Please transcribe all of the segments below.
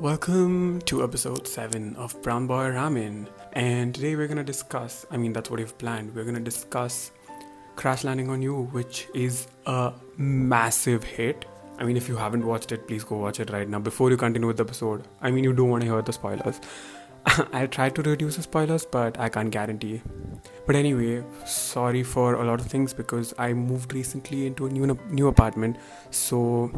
Welcome to episode 7 of Brown Boy Ramen. And today we're gonna discuss, I mean, that's what we've planned. We're gonna discuss Crash Landing on You, which is a massive hit. I mean, if you haven't watched it, please go watch it right now before you continue with the episode. I mean, you don't want to hear the spoilers. I tried to reduce the spoilers, but I can't guarantee. But anyway, sorry for a lot of things because I moved recently into a new new apartment, so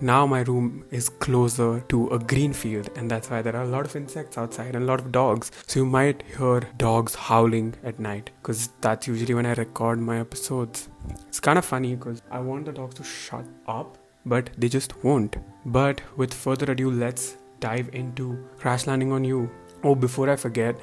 now my room is closer to a green field, and that's why there are a lot of insects outside and a lot of dogs. So you might hear dogs howling at night because that's usually when I record my episodes. It's kind of funny because I want the dogs to shut up, but they just won't. But with further ado, let's dive into Crash Landing on You. Oh, before I forget,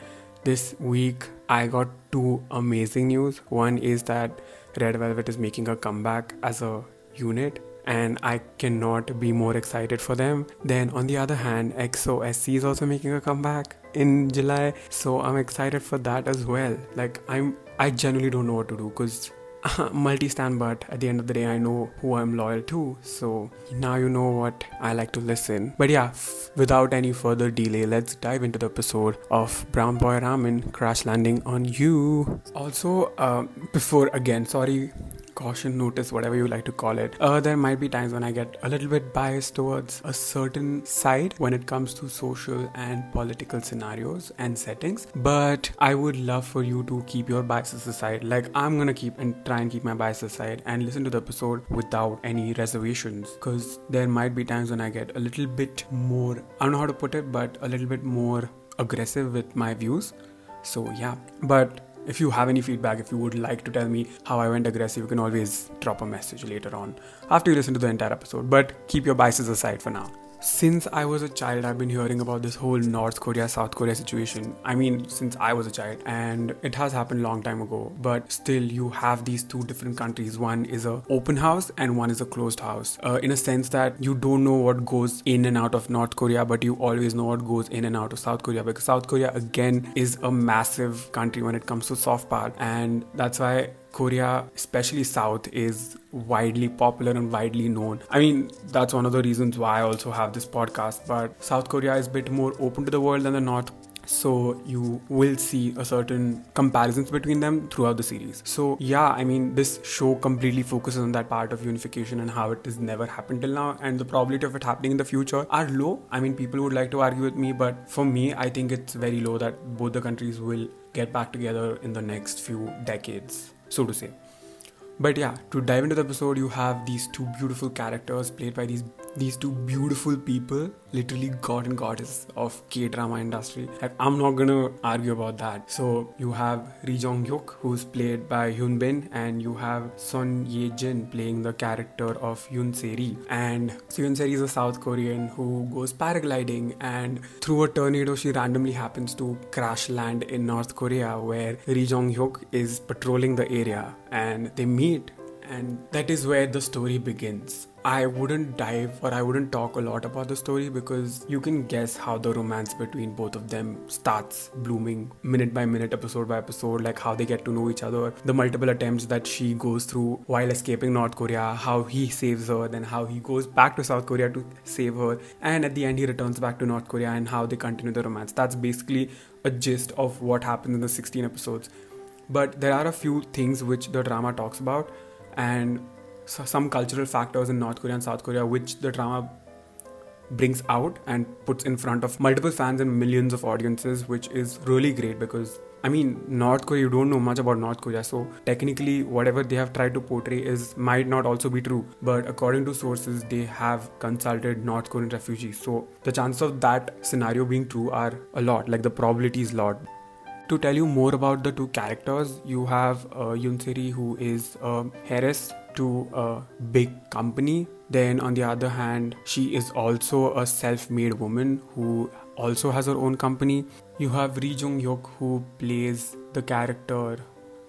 this week I got two amazing news. One is that Red Velvet is making a comeback as a unit, and I cannot be more excited for them. Then, on the other hand, EXO-SC is also making a comeback in July, so I'm excited for that as well. Like, I'm I genuinely don't know what to do because multi stand but at the end of the day i know who i'm loyal to so now you know what i like to listen but yeah f- without any further delay let's dive into the episode of brown boy ramen crash landing on you also uh, before again sorry caution notice, whatever you like to call it. Uh, there might be times when I get a little bit biased towards a certain side when it comes to social and political scenarios and settings. But I would love for you to keep your biases aside. Like I'm gonna keep and try and keep my biases aside and listen to the episode without any reservations. Because there might be times when I get a little bit more I don't know how to put it, but a little bit more aggressive with my views. So yeah. But if you have any feedback, if you would like to tell me how I went aggressive, you can always drop a message later on after you listen to the entire episode. But keep your biases aside for now. Since I was a child, I've been hearing about this whole North Korea South Korea situation. I mean, since I was a child, and it has happened long time ago. But still, you have these two different countries. One is a open house, and one is a closed house. Uh, in a sense that you don't know what goes in and out of North Korea, but you always know what goes in and out of South Korea because South Korea again is a massive country when it comes to soft power, and that's why Korea, especially South, is widely popular and widely known. I mean, that's one of the reasons why I also have this podcast. But South Korea is a bit more open to the world than the North. So you will see a certain comparisons between them throughout the series. So yeah, I mean this show completely focuses on that part of unification and how it has never happened till now and the probability of it happening in the future are low. I mean people would like to argue with me, but for me I think it's very low that both the countries will get back together in the next few decades so to say. But yeah, to dive into the episode, you have these two beautiful characters played by these these two beautiful people, literally god and goddess of K-drama industry. I'm not gonna argue about that. So you have Ri Jong Hyuk, who's played by Hyun Bin, and you have Son Ye Jin playing the character of Yoon Se-ri. And so Yoon Se-ri is a South Korean who goes paragliding, and through a tornado, she randomly happens to crash land in North Korea, where Ri Jong Hyuk is patrolling the area, and they meet and that is where the story begins. I wouldn't dive or I wouldn't talk a lot about the story because you can guess how the romance between both of them starts blooming minute by minute, episode by episode, like how they get to know each other, the multiple attempts that she goes through while escaping North Korea, how he saves her, then how he goes back to South Korea to save her, and at the end he returns back to North Korea and how they continue the romance. That's basically a gist of what happens in the 16 episodes. But there are a few things which the drama talks about and some cultural factors in North Korea and South Korea, which the drama brings out and puts in front of multiple fans and millions of audiences, which is really great because I mean North Korea you don't know much about North Korea. So technically whatever they have tried to portray is might not also be true. But according to sources they have consulted North Korean refugees. So the chances of that scenario being true are a lot. Like the probability is a lot. To tell you more about the two characters, you have uh, Yoon Se-ri, who is a heiress to a big company. Then, on the other hand, she is also a self made woman who also has her own company. You have Ri Jung Hyuk, who plays the character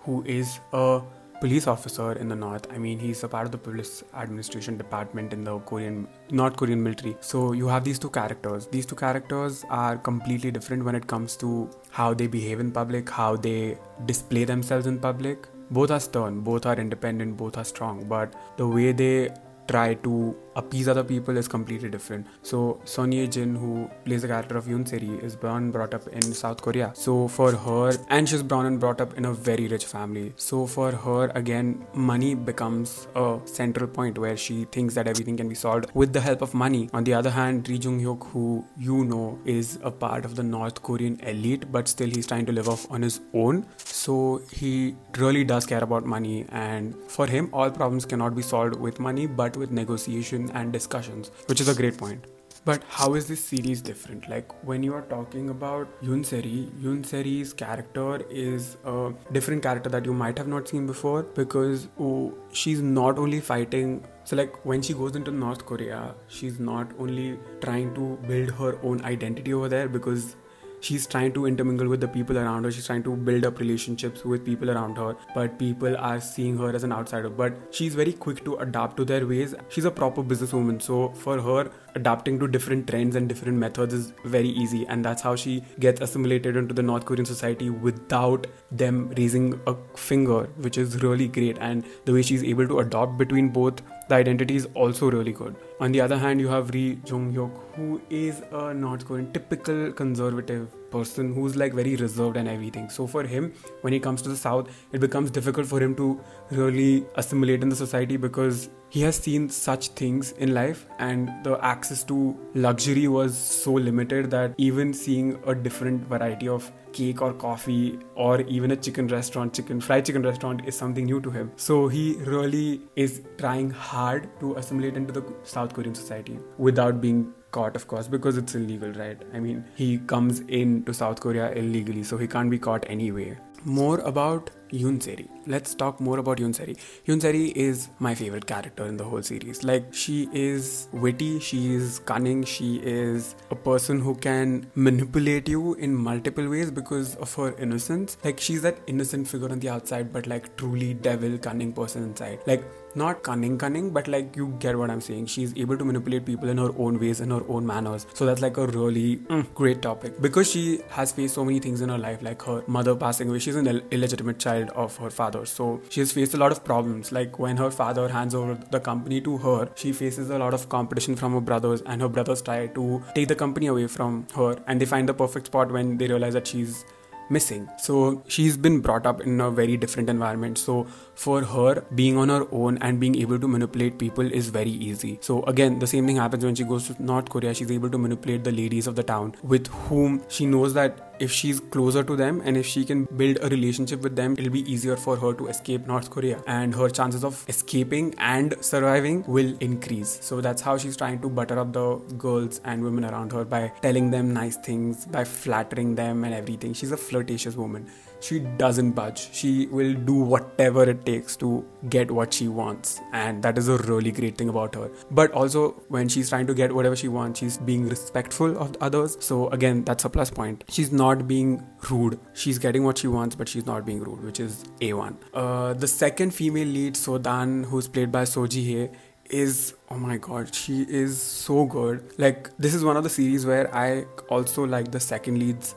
who is a police officer in the north. I mean, he's a part of the police administration department in the Korean, North Korean military. So you have these two characters. These two characters are completely different when it comes to how they behave in public, how they display themselves in public. Both are stern, both are independent, both are strong, but the way they try to appease other people is completely different. So Son Ye Jin, who plays the character of Yoon Seri, is born and brought up in South Korea. So for her, and she's born and brought up in a very rich family. So for her, again, money becomes a central point where she thinks that everything can be solved with the help of money. On the other hand, Ri Jung Hyuk, who you know is a part of the North Korean elite, but still he's trying to live off on his own. So he really does care about money, and for him, all problems cannot be solved with money, but with negotiation and discussions, which is a great point. But how is this series different? Like when you are talking about Yoon Seri, Yoon Seri's character is a different character that you might have not seen before because oh, she's not only fighting so like when she goes into North Korea, she's not only trying to build her own identity over there because she's trying to intermingle with the people around her. She's trying to build up relationships with people around her. But people are seeing her as an outsider. But she's very quick to adapt to their ways. She's a proper businesswoman. So for her adapting to different trends and different methods is very easy. And that's how she gets assimilated into the north korean society without them raising a finger which is really great. And the way she's able to adopt between both the identity is also really good. On the other hand, you have Ri Jung Hyuk, who is a North Korean typical conservative person who's like very reserved and everything. So for him, when he comes to the South, it becomes difficult for him to really assimilate in the society because he has seen such things in life and the access to luxury was so limited that even seeing a different variety of cake or coffee or even a chicken restaurant chicken fried chicken restaurant is something new to him so he really is trying hard to assimilate into the south korean society without being caught, of course, because it's illegal, right? I mean, he comes into South Korea illegally, so he can't be caught anyway. More about Yoon Seri. Let's talk more about Yoon Seri. Yoon Seri is my favorite character in the whole series. Like she is witty, she is cunning, she is a person who can manipulate you in multiple ways because of her innocence. Like she's that innocent figure on the outside, but like truly devil cunning person inside. Like not cunning cunning but like you get what i'm saying. She's able to manipulate people in her own ways in her own manners. So that's like a really mm, great topic. Because she has faced so many things in her life like her mother passing away she's an Ill- illegitimate child of her father. So she has faced a lot of problems. Like when her father hands over the company to her she faces a lot of competition from her brothers and her brothers try to take the company away from her and they find the perfect spot when they realize that she's missing. So she's been brought up in a very different environment. So for her, being on her own and being able to manipulate people is very easy. So again, the same thing happens when she goes to North Korea. She's able to manipulate the ladies of the town with whom she knows that if she's closer to them and if she can build a relationship with them, it'll be easier for her to escape North Korea. And her chances of escaping and surviving will increase. So that's how she's trying to butter up the girls and women around her by telling them nice things, by flattering them and everything. She's a flirtatious woman she doesn't budge. She will do whatever it takes to get what she wants. And that is a really great thing about her. But also, when she's trying to get whatever she wants, she's being respectful of others. So, again, that's a plus point. She's not being rude. She's getting what she wants, but she's not being rude, which is A1. Uh, the second female lead, Sodan, who's played by Seo Ji Hye, is oh my god she is so good like this is one of the series where i also like the second leads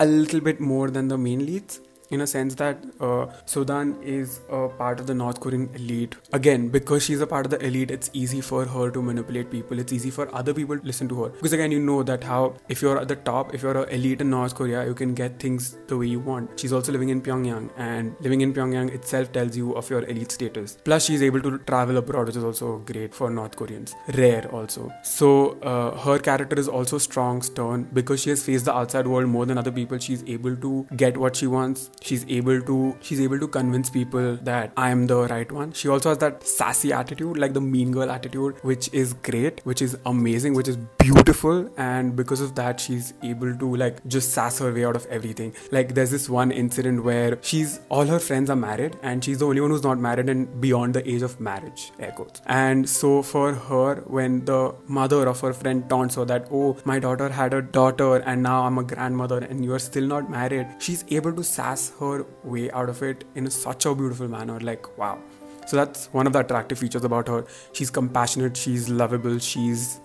a little bit more than the main leads in a sense that uh, Sodan is a part of the North Korean elite. Again, because she's a part of the elite, it's easy for her to manipulate people. It's easy for other people to listen to her. Because again, you know that how if you're at the top, if you're an elite in North Korea, you can get things the way you want. She's also living in Pyongyang, and living in Pyongyang itself tells you of your elite status. Plus, she's able to travel abroad, which is also great for North Koreans. Rare also. So uh, her character is also strong, stern, because she has faced the outside world more than other people. She's able to get what she wants she's able to she's able to convince people that I am the right one. She also has that sassy attitude, like the mean girl attitude, which is great, which is amazing, which is beautiful, and because of that, she's able to like just sass her way out of everything. Like there's this one incident where she's all her friends are married, and she's the only one who's not married and beyond the age of marriage, air quotes. And so for her, when the mother of her friend taunts her that, oh, my daughter had a daughter and now I'm a grandmother and you're still not married, she's able to sass her way out of it in such a beautiful manner. Like, wow. So that's one of the attractive features about her. She's compassionate, she's lovable, she's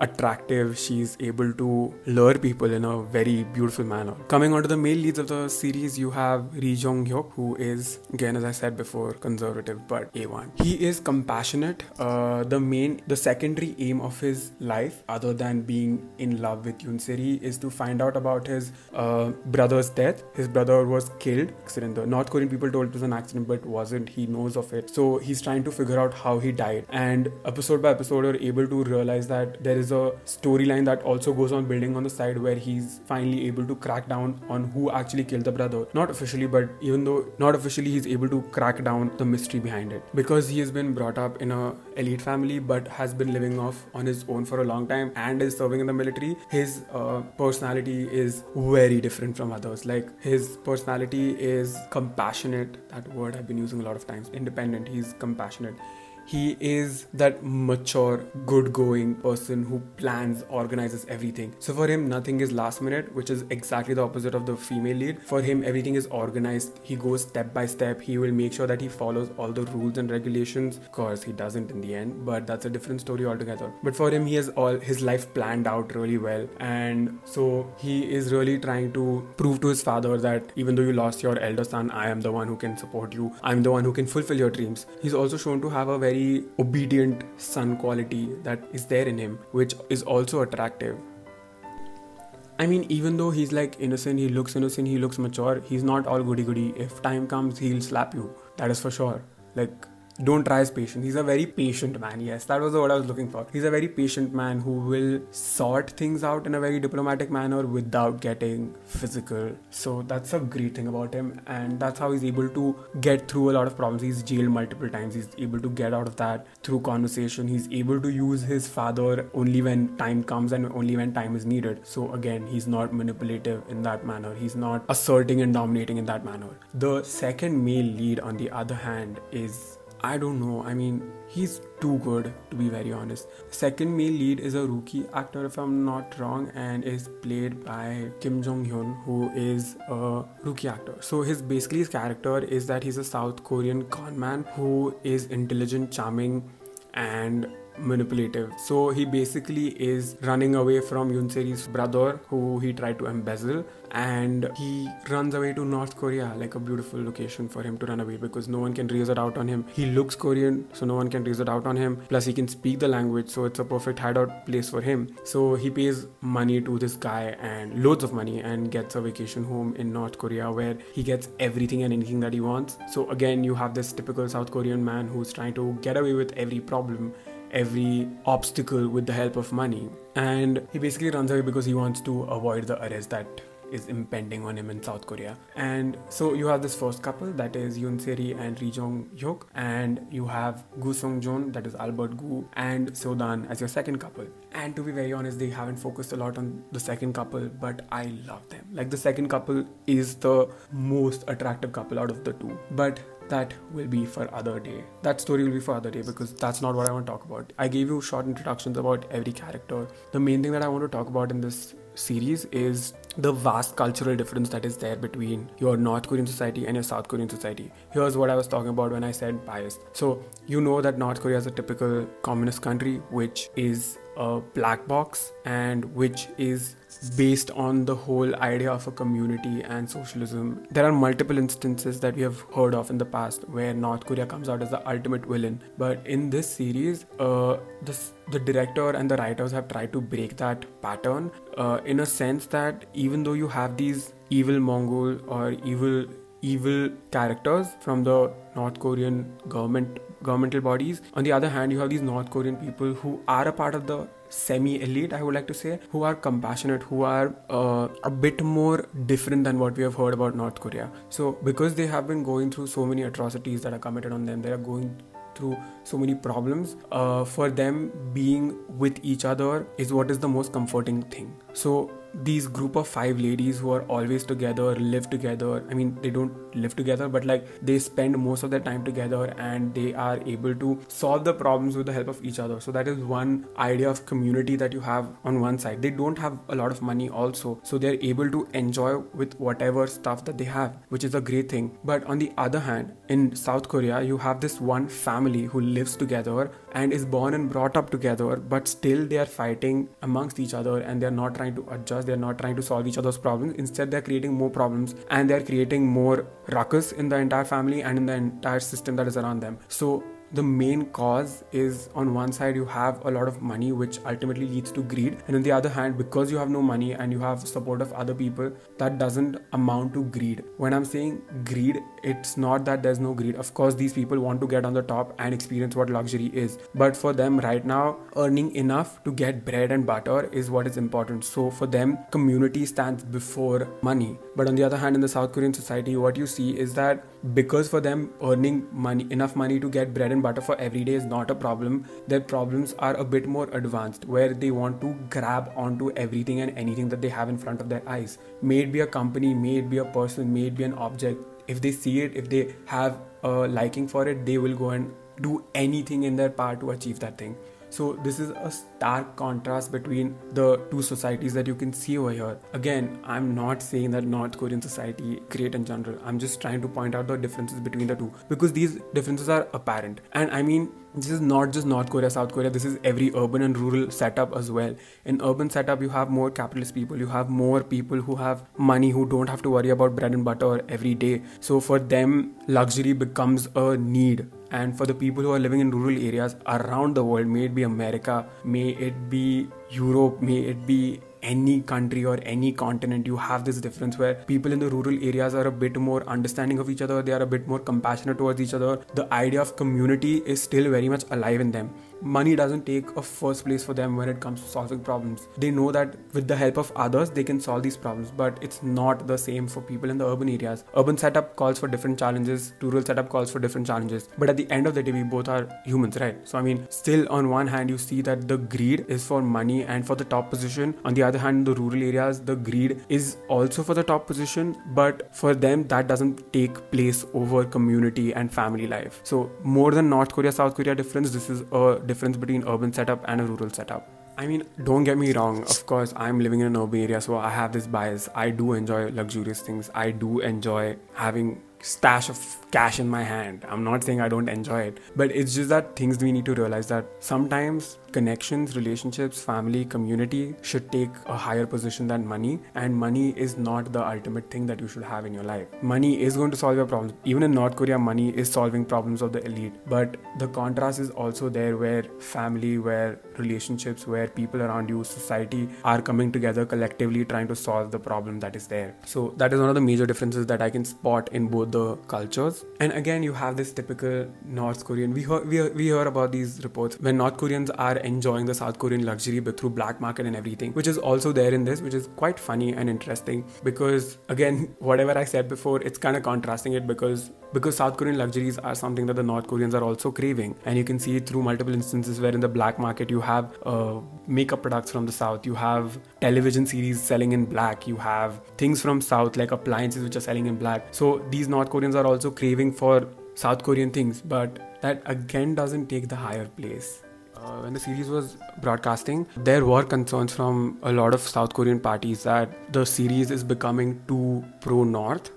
attractive. She's able to lure people in a very beautiful manner. Coming on to the male leads of the series, you have Ri Jong Hyuk, who is, again, as I said before, conservative but A1. He is compassionate. Uh, the main, the secondary aim of his life, other than being in love with Yoon Seri, is to find out about his uh, brother's death. His brother was killed. Accident. The North Korean people told it was an accident, but wasn't. He knows of it. So he's trying to figure out how he died. And episode by episode, you're able to realize that there is a storyline that also goes on building on the side where he's finally able to crack down on who actually killed the brother. Not officially, but even though not officially, he's able to crack down the mystery behind it because he has been brought up in a elite family, but has been living off on his own for a long time and is serving in the military. His uh, personality is very different from others. Like his personality is compassionate. That word I've been using a lot of times. Independent. He's compassionate he is that mature, good going person who plans, organizes everything. So for him, nothing is last minute, which is exactly the opposite of the female lead. For him, everything is organized. He goes step by step. He will make sure that he follows all the rules and regulations. Of course, he doesn't in the end, but that's a different story altogether. But for him, he has all his life planned out really well. And so he is really trying to prove to his father that even though you lost your elder son, I am the one who can support you. I'm the one who can fulfill your dreams. He's also shown to have a very very obedient son quality that is there in him, which is also attractive. I mean, even though he's like innocent, he looks innocent, he looks mature, he's not all goody goody. If time comes, he'll slap you. That is for sure. Like, don't try his patience. He's a very patient man. Yes, that was the word I was looking for. He's a very patient man who will sort things out in a very diplomatic manner without getting physical. So that's a great thing about him, and that's how he's able to get through a lot of problems. He's jailed multiple times. He's able to get out of that through conversation. He's able to use his father only when time comes and only when time is needed. So again, he's not manipulative in that manner. He's not asserting and dominating in that manner. The second male lead, on the other hand, is I don't know. I mean, he's too good to be very honest. second male lead is a rookie actor, if I'm not wrong, and is played by Kim Jong Hyun, who is a rookie actor. So his basically his character is that he's a South Korean con man who is intelligent, charming, and manipulative. So he basically is running away from Yoon Seri's brother, who he tried to embezzle, and he runs away to North Korea, like a beautiful location for him to run away because no one can it out on him. He looks Korean, so no one can it out on him. Plus, he can speak the language, so it's a perfect hideout place for him. So he pays money to this guy and loads of money and gets a vacation home in North Korea where he gets everything and anything that he wants. So again, you have this typical South Korean man who's trying to get away with every problem every obstacle with the help of money. And he basically runs away because he wants to avoid the arrest that is impending on him in South Korea. And so you have this first couple that is Yoon Seri and Ri Jong Hyuk, and you have Gu Song Joon that is Albert Gu and Sodan as your second couple. And to be very honest, they haven't focused a lot on the second couple, but I love them. Like the second couple is the most attractive couple out of the two. But that will be for other day that story will be for other day because that's not what i want to talk about i gave you short introductions about every character the main thing that i want to talk about in this series is the vast cultural difference that is there between your North Korean society and your South Korean society. Here's what I was talking about when I said biased. So, you know that North Korea is a typical communist country, which is a black box and which is based on the whole idea of a community and socialism. There are multiple instances that we have heard of in the past where North Korea comes out as the ultimate villain, but in this series, uh, this, the director and the writers have tried to break that pattern uh, in a sense that even though you have these evil Mongol or evil evil characters from the North Korean government governmental bodies. On the other hand, you have these North Korean people who are a part of the semi elite, I would like to say, who are compassionate, who are uh, a bit more different than what we have heard about North Korea. So, because they have been going through so many atrocities that are committed on them, they are going through so many problems uh, for them being with each other is what is the most comforting thing so these group of five ladies who are always together live together. I mean they don't live together but like they spend most of their time together and they are able to solve the problems with the help of each other. So that is one idea of community that you have on one side. They don't have a lot of money also so they're able to enjoy with whatever stuff that they have which is a great thing. But on the other hand in south korea you have this one family who lives together and is born and brought up together but still they are fighting amongst each other and they're not trying to adjust they're not trying to solve each other's problems. Instead they're creating more problems and they're creating more ruckus in the entire family and in the entire system that is around them. So the main cause is on one side you have a lot of money which ultimately leads to greed and on the other hand because you have no money and you have support of other people that doesn't amount to greed. When i'm saying greed it's not that there's no greed of course these people want to get on the top and experience what luxury is but for them right now earning enough to get bread and butter is what is important so for them community stands before money but on the other hand in the south korean society what you see is that because for them earning money enough money to get bread and butter for every day is not a problem. Their problems are a bit more advanced, where they want to grab onto everything and anything that they have in front of their eyes. May it be a company, may it be a person, may it be an object. If they see it, if they have a liking for it, they will go and do anything in their power to achieve that thing. So, this is a stark contrast between the two societies that you can see over here. Again, I'm not saying that North Korean society great in general. I'm just trying to point out the differences between the two because these differences are apparent. And I mean, this is not just North Korea, South Korea, this is every urban and rural setup as well. In urban setup, you have more capitalist people, you have more people who have money who don't have to worry about bread and butter every day. So for them, luxury becomes a need and for the people who are living in rural areas around the world may it be america may it be europe may it be any country or any continent you have this difference where people in the rural areas are a bit more understanding of each other they are a bit more compassionate towards each other. The idea of community is still very much alive in them money doesn't take a first place for them when it comes to solving problems. They know that with the help of others, they can solve these problems, but it's not the same for people in the urban areas. Urban setup calls for different challenges, rural setup calls for different challenges. But at the end of the day, we both are humans, right? So, I mean, still on one hand, you see that the greed is for money and for the top position. On the other hand, the rural areas, the greed is also for the top position, but for them, that doesn't take place over community and family life. So, more than North Korea, South Korea difference, this is a difference between urban setup and a rural setup. I mean, don't get me wrong. Of course, I'm living in an urban area, so I have this bias. I do enjoy luxurious things. I do enjoy having stash of cash in my hand. I'm not saying I don't enjoy it, but it's just that things we need to realize that sometimes connections, relationships, family, community should take a higher position than money, and money is not the ultimate thing that you should have in your life. Money is going to solve your problems. Even in North Korea, money is solving problems of the elite, but the contrast is also there where family, where relationships, where people around you, society are coming together collectively trying to solve the problem that is there. So, that is one of the major differences that I can spot in both the cultures. And again, you have this typical North Korean. We hear, we, we hear about these reports when North Koreans are enjoying the South Korean luxury but through black market and everything, which is also there in this, which is quite funny and interesting because again, whatever I said before, it's kind of contrasting it because because South Korean luxuries are something that the North Koreans are also craving, and you can see it through multiple instances where in the black market you have uh, makeup products from the South, you have television series selling in black, you have things from South like appliances which are selling in black. So these North Koreans are also craving for South Korean things, but that again doesn't take the higher place. Uh, when the series was broadcasting, there were concerns from a lot of South Korean parties that the series is becoming too pro North,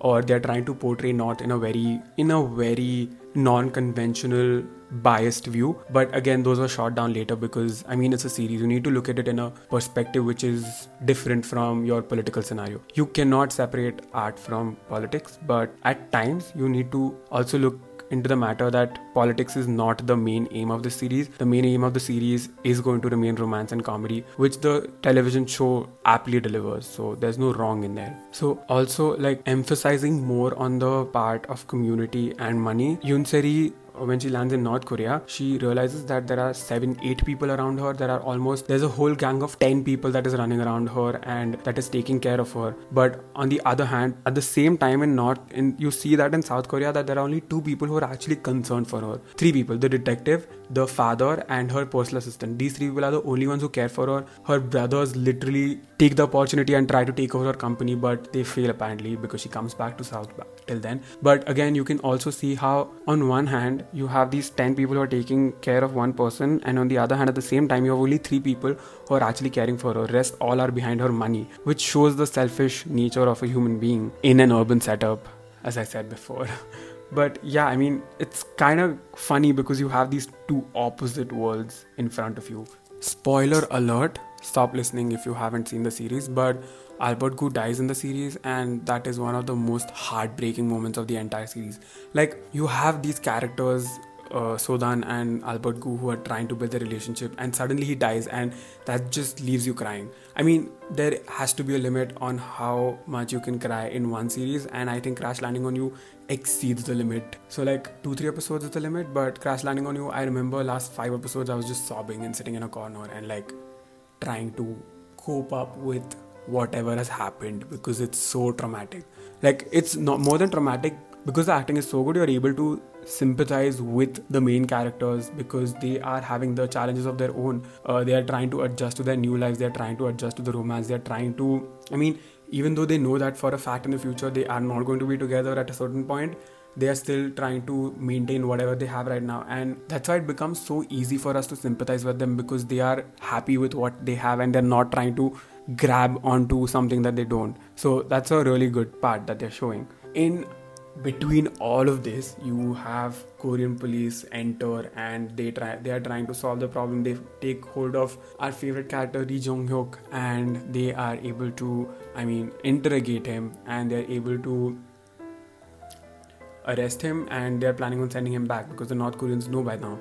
or they're trying to portray North in a very in a very non-conventional biased view but again those were shot down later because i mean it's a series you need to look at it in a perspective which is different from your political scenario you cannot separate art from politics but at times you need to also look into the matter that politics is not the main aim of the series. The main aim of the series is going to remain romance and comedy, which the television show aptly delivers. So there's no wrong in there. So also like emphasizing more on the part of community and money. Yoon Se-ri Uh, when she lands in North Korea, she realizes that there are seven, eight people around her. There are almost there's a whole gang of ten people that is running around her and that is taking care of her. But on the other hand, at the same time in North, in you see that in South Korea that there are only two people who are actually concerned for her. Three people: the detective, the father, and her personal assistant. These three people are the only ones who care for her. Her brothers literally take the opportunity and try to take over her company, but they fail apparently because she comes back to South till then. But again, you can also see how, on one hand, you have these 10 people who are taking care of one person, and on the other hand, at the same time, you have only three people who are actually caring for her. Rest all are behind her money, which shows the selfish nature of a human being in an urban setup, as I said before. but yeah i mean it's kind of funny because you have these two opposite worlds in front of you spoiler alert stop listening if you haven't seen the series but albert gu dies in the series and that is one of the most heartbreaking moments of the entire series like you have these characters uh, Sodan and Albert Gu who are trying to build a relationship, and suddenly he dies, and that just leaves you crying. I mean, there has to be a limit on how much you can cry in one series, and I think Crash Landing on You exceeds the limit. So, like, two, three episodes is the limit, but Crash Landing on You, I remember last five episodes, I was just sobbing and sitting in a corner and like trying to cope up with whatever has happened because it's so traumatic. Like, it's not more than traumatic because the acting is so good, you're able to sympathize with the main characters because they are having the challenges of their own. Uh, they are trying to adjust to their new lives, they are trying to adjust to the romance, they are trying to, I mean, even though they know that for a fact in the future they are not going to be together at a certain point, they are still trying to maintain whatever they have right now and that's why it becomes so easy for us to sympathize with them because they are happy with what they have and they're not trying to grab onto something that they don't. So that's a really good part that they're showing. In between all of this you have korean police enter and they try they are trying to solve the problem. They take hold of our favorite character lee jong hyuk and they are able to i mean interrogate him and they're able to arrest him and they're planning on sending him back because the north koreans know by now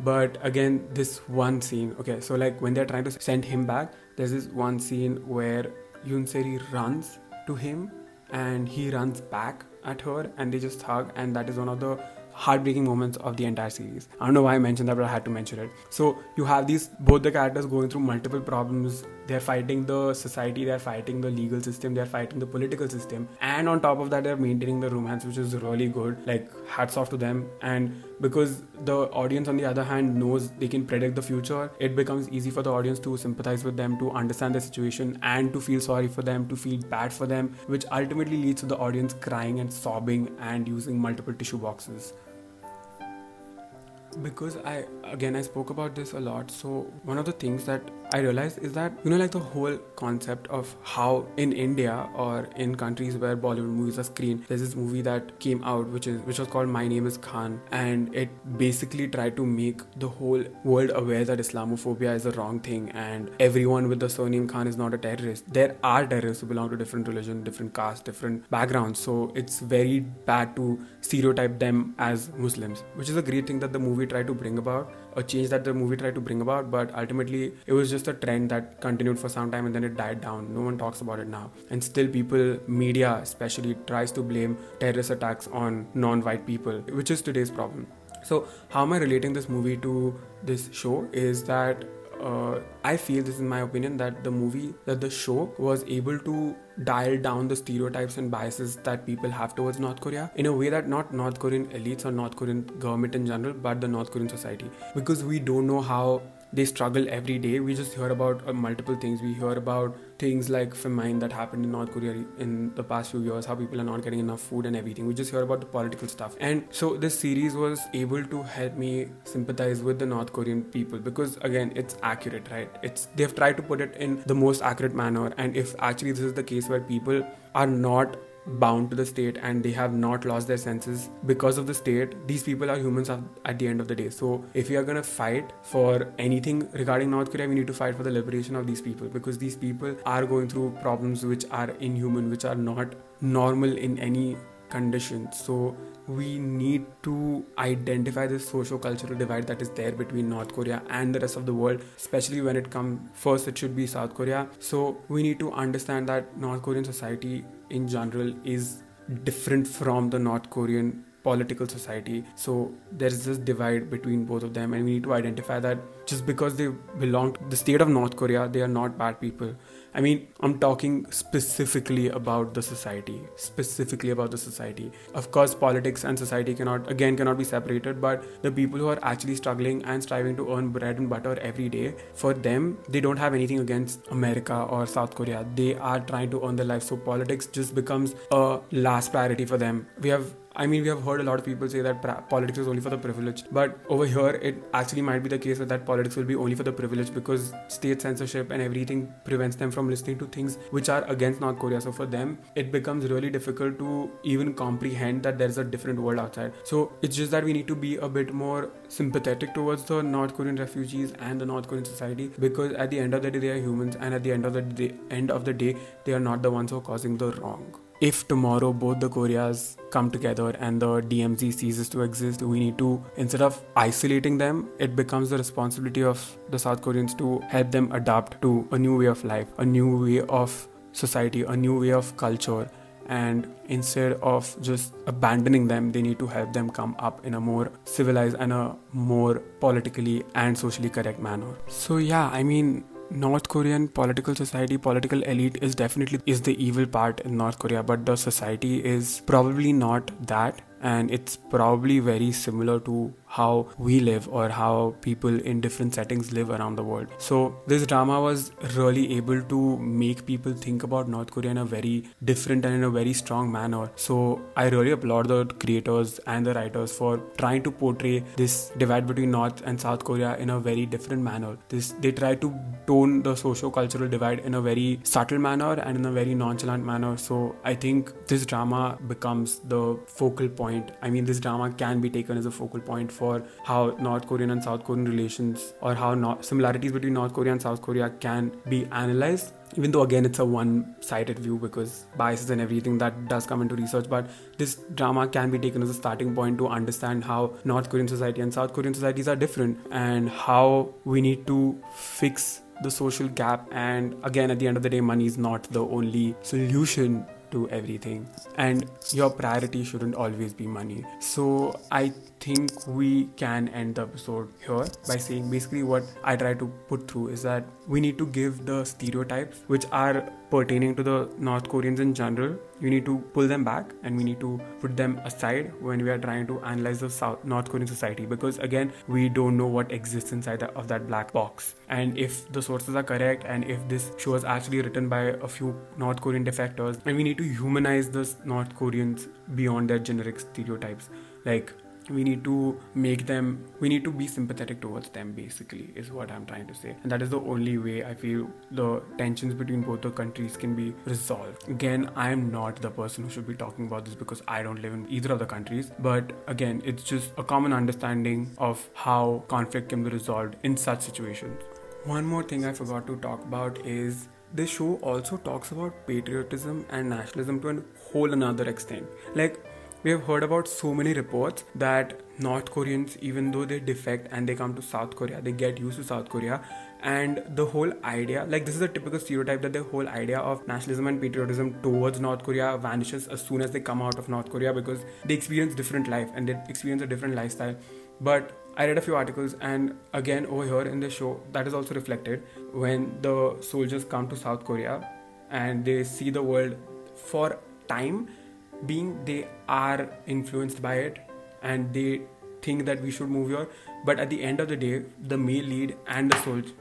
but again this one scene okay so like when they're trying to send him back there's this one scene where yoon seri runs to him and he runs back at her and they just hug and that is one of the heartbreaking moments of the entire series. I don't know why I mentioned that, but I had to mention it. So you have these both the characters going through multiple problems. They're fighting the society, they're fighting the legal system, they're fighting the political system, and on top of that, they're maintaining the romance, which is really good. Like hats off to them. And because the audience, on the other hand, knows they can predict the future, it becomes easy for the audience to sympathize with them, to understand the situation, and to feel sorry for them, to feel bad for them, which ultimately leads to the audience crying and sobbing and using multiple tissue boxes because I again I spoke about this a lot. So one of the things that I realized is that you know like the whole concept of how in India or in countries where Bollywood movies are screened, there's this movie that came out which is which was called My Name Is Khan, and it basically tried to make the whole world aware that Islamophobia is a wrong thing and everyone with the surname Khan is not a terrorist. There are terrorists who belong to different religion, different caste, different backgrounds. So it's very bad to stereotype them as Muslims, which is a great thing that the movie tried to bring about, a change that the movie tried to bring about, but ultimately it was just a trend that continued for some time and then it died down. No one talks about it now. And still, people, media especially, tries to blame terrorist attacks on non white people, which is today's problem. So, how am I relating this movie to this show? Is that uh, I feel this is my opinion that the movie that the show was able to dial down the stereotypes and biases that people have towards North Korea in a way that not North Korean elites or North Korean government in general, but the North Korean society. Because we don't know how they struggle every day. We just hear about uh, multiple things. We hear about things like famine that happened in North Korea in the past few years, how people are not getting enough food and everything. We just hear about the political stuff. And so this series was able to help me sympathize with the North Korean people because again, it's accurate, right? It's they've tried to put it in the most accurate manner. And if actually this is the case where people are not bound to the state and they have not lost their senses because of the state these people are humans at the end of the day. So if we are going to fight for anything regarding north korea we need to fight for the liberation of these people because these people are going through problems which are inhuman which are not normal in any condition. So we need to identify this socio-cultural divide that is there between north korea and the rest of the world especially when it comes first it should be south korea. So we need to understand that north korean society in general is different from the north korean political society. So there's this divide between both of them, and we need to identify that just because they belong to the state of North Korea, they are not bad people. I mean, I'm talking specifically about the society, specifically about the society. Of course, politics and society cannot, again, cannot be separated, but the people who are actually struggling and striving to earn bread and butter every day, for them, they don't have anything against America or South Korea. They are trying to earn their life. So politics just becomes a last priority for them. We have I mean, we have heard a lot of people say that pra- politics is only for the privileged, but over here, it actually might be the case that, politics will be only for the privileged because state censorship and everything prevents them from listening to things which are against North Korea. So for them, it becomes really difficult to even comprehend that there's a different world outside. So it's just that we need to be a bit more sympathetic towards the North Korean refugees and the North Korean society because at the end of the day, they are humans, and at the end of the day, end of the day, they are not the ones who are causing the wrong if tomorrow both the Koreas come together and the DMZ ceases to exist, we need to, instead of isolating them, it becomes the responsibility of the South Koreans to help them adapt to a new way of life, a new way of society, a new way of culture. And instead of just abandoning them, they need to help them come up in a more civilized and a more politically and socially correct manner. So, yeah, I mean, North Korean political society, political elite is definitely is the evil part in North Korea, but the society is probably not that and it's probably very similar to how we live or how people in different settings live around the world. So, this drama was really able to make people think about North Korea in a very different and in a very strong manner. So, I really applaud the creators and the writers for trying to portray this divide between North and South Korea in a very different manner. This they try to tone the socio-cultural divide in a very subtle manner and in a very nonchalant manner. So, I think this drama becomes the focal point. I mean, this drama can be taken as a focal point for how North Korean and South Korean relations or how similarities between North Korea and South Korea can be analyzed. Even though, again, it's a one sided view because biases and everything that does come into research, but this drama can be taken as a starting point to understand how North Korean society and South Korean societies are different and how we need to fix the social gap. And again at the end of the day money is not the only solution to everything. And your priority shouldn't always be money. So i think we can end the episode here by saying basically what I try to put through is that we need to give the stereotypes which are pertaining to the North Koreans in general. We need to pull them back and we need to put them aside when we are trying to analyze the South North Korean society because again we don't know what exists inside the, of that black box. And if the sources are correct and if this show is actually written by a few North Korean defectors, and we need to humanize the North Koreans beyond their generic stereotypes. Like we need to make them we need to be sympathetic towards them basically is what i'm trying to say. And that is the only way i feel the tensions between both the countries can be resolved. Again i am not the person who should be talking about this because i don't live in either of the countries. But again it's just a common understanding of how conflict can be resolved in such situations. One more thing i forgot to talk about is this show also talks about patriotism and nationalism to a whole another extent. Like we have heard about so many reports that North Koreans, even though they defect and they come to South Korea, they get used to South Korea. And the whole idea, like this is a typical stereotype that the whole idea of nationalism and patriotism towards North Korea vanishes as soon as they come out of North Korea because they experience different life and they experience a different lifestyle. But I read a few articles, and again, over here in the show, that is also reflected when the soldiers come to South Korea and they see the world for time being they are influenced by it and they think that we should move here. But at the end of the day the male lead and the soldier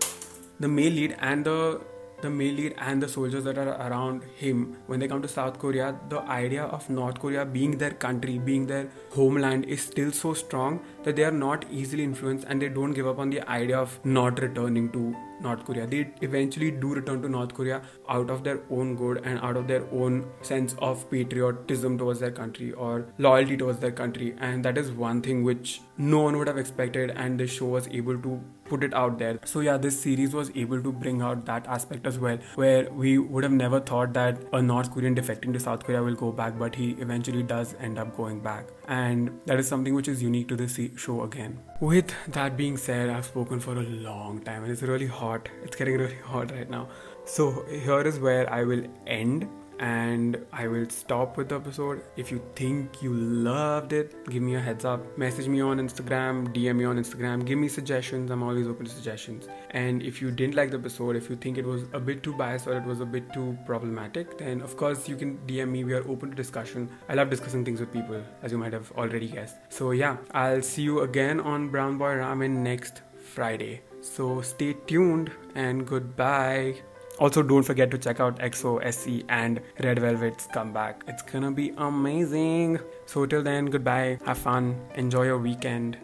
the male lead and the the male lead and the soldiers that are around him when they come to south korea the idea of north korea being their country being their homeland is still so strong that they are not easily influenced and they don't give up on the idea of not returning to North Korea. They eventually do return to North Korea out of their own good and out of their own sense of patriotism towards their country or loyalty towards their country. And that is one thing which no one would have expected, and the show was able to put it out there. So, yeah, this series was able to bring out that aspect as well, where we would have never thought that a North Korean defecting to South Korea will go back, but he eventually does end up going back. And that is something which is unique to this show again. With that being said, I've spoken for a long time and it's really hot. It's getting really hot right now. So, here is where I will end and I will stop with the episode. If you think you loved it, give me a heads up. Message me on Instagram, DM me on Instagram, give me suggestions. I'm always open to suggestions. And if you didn't like the episode, if you think it was a bit too biased or it was a bit too problematic, then of course you can DM me. We are open to discussion. I love discussing things with people, as you might have already guessed. So yeah, I'll see you again on Brown Boy Ramen next Friday. So stay tuned and goodbye. Also, don't forget to check out EXO, SC, and Red Velvet's comeback. It's gonna be amazing. So, till then, goodbye. Have fun. Enjoy your weekend.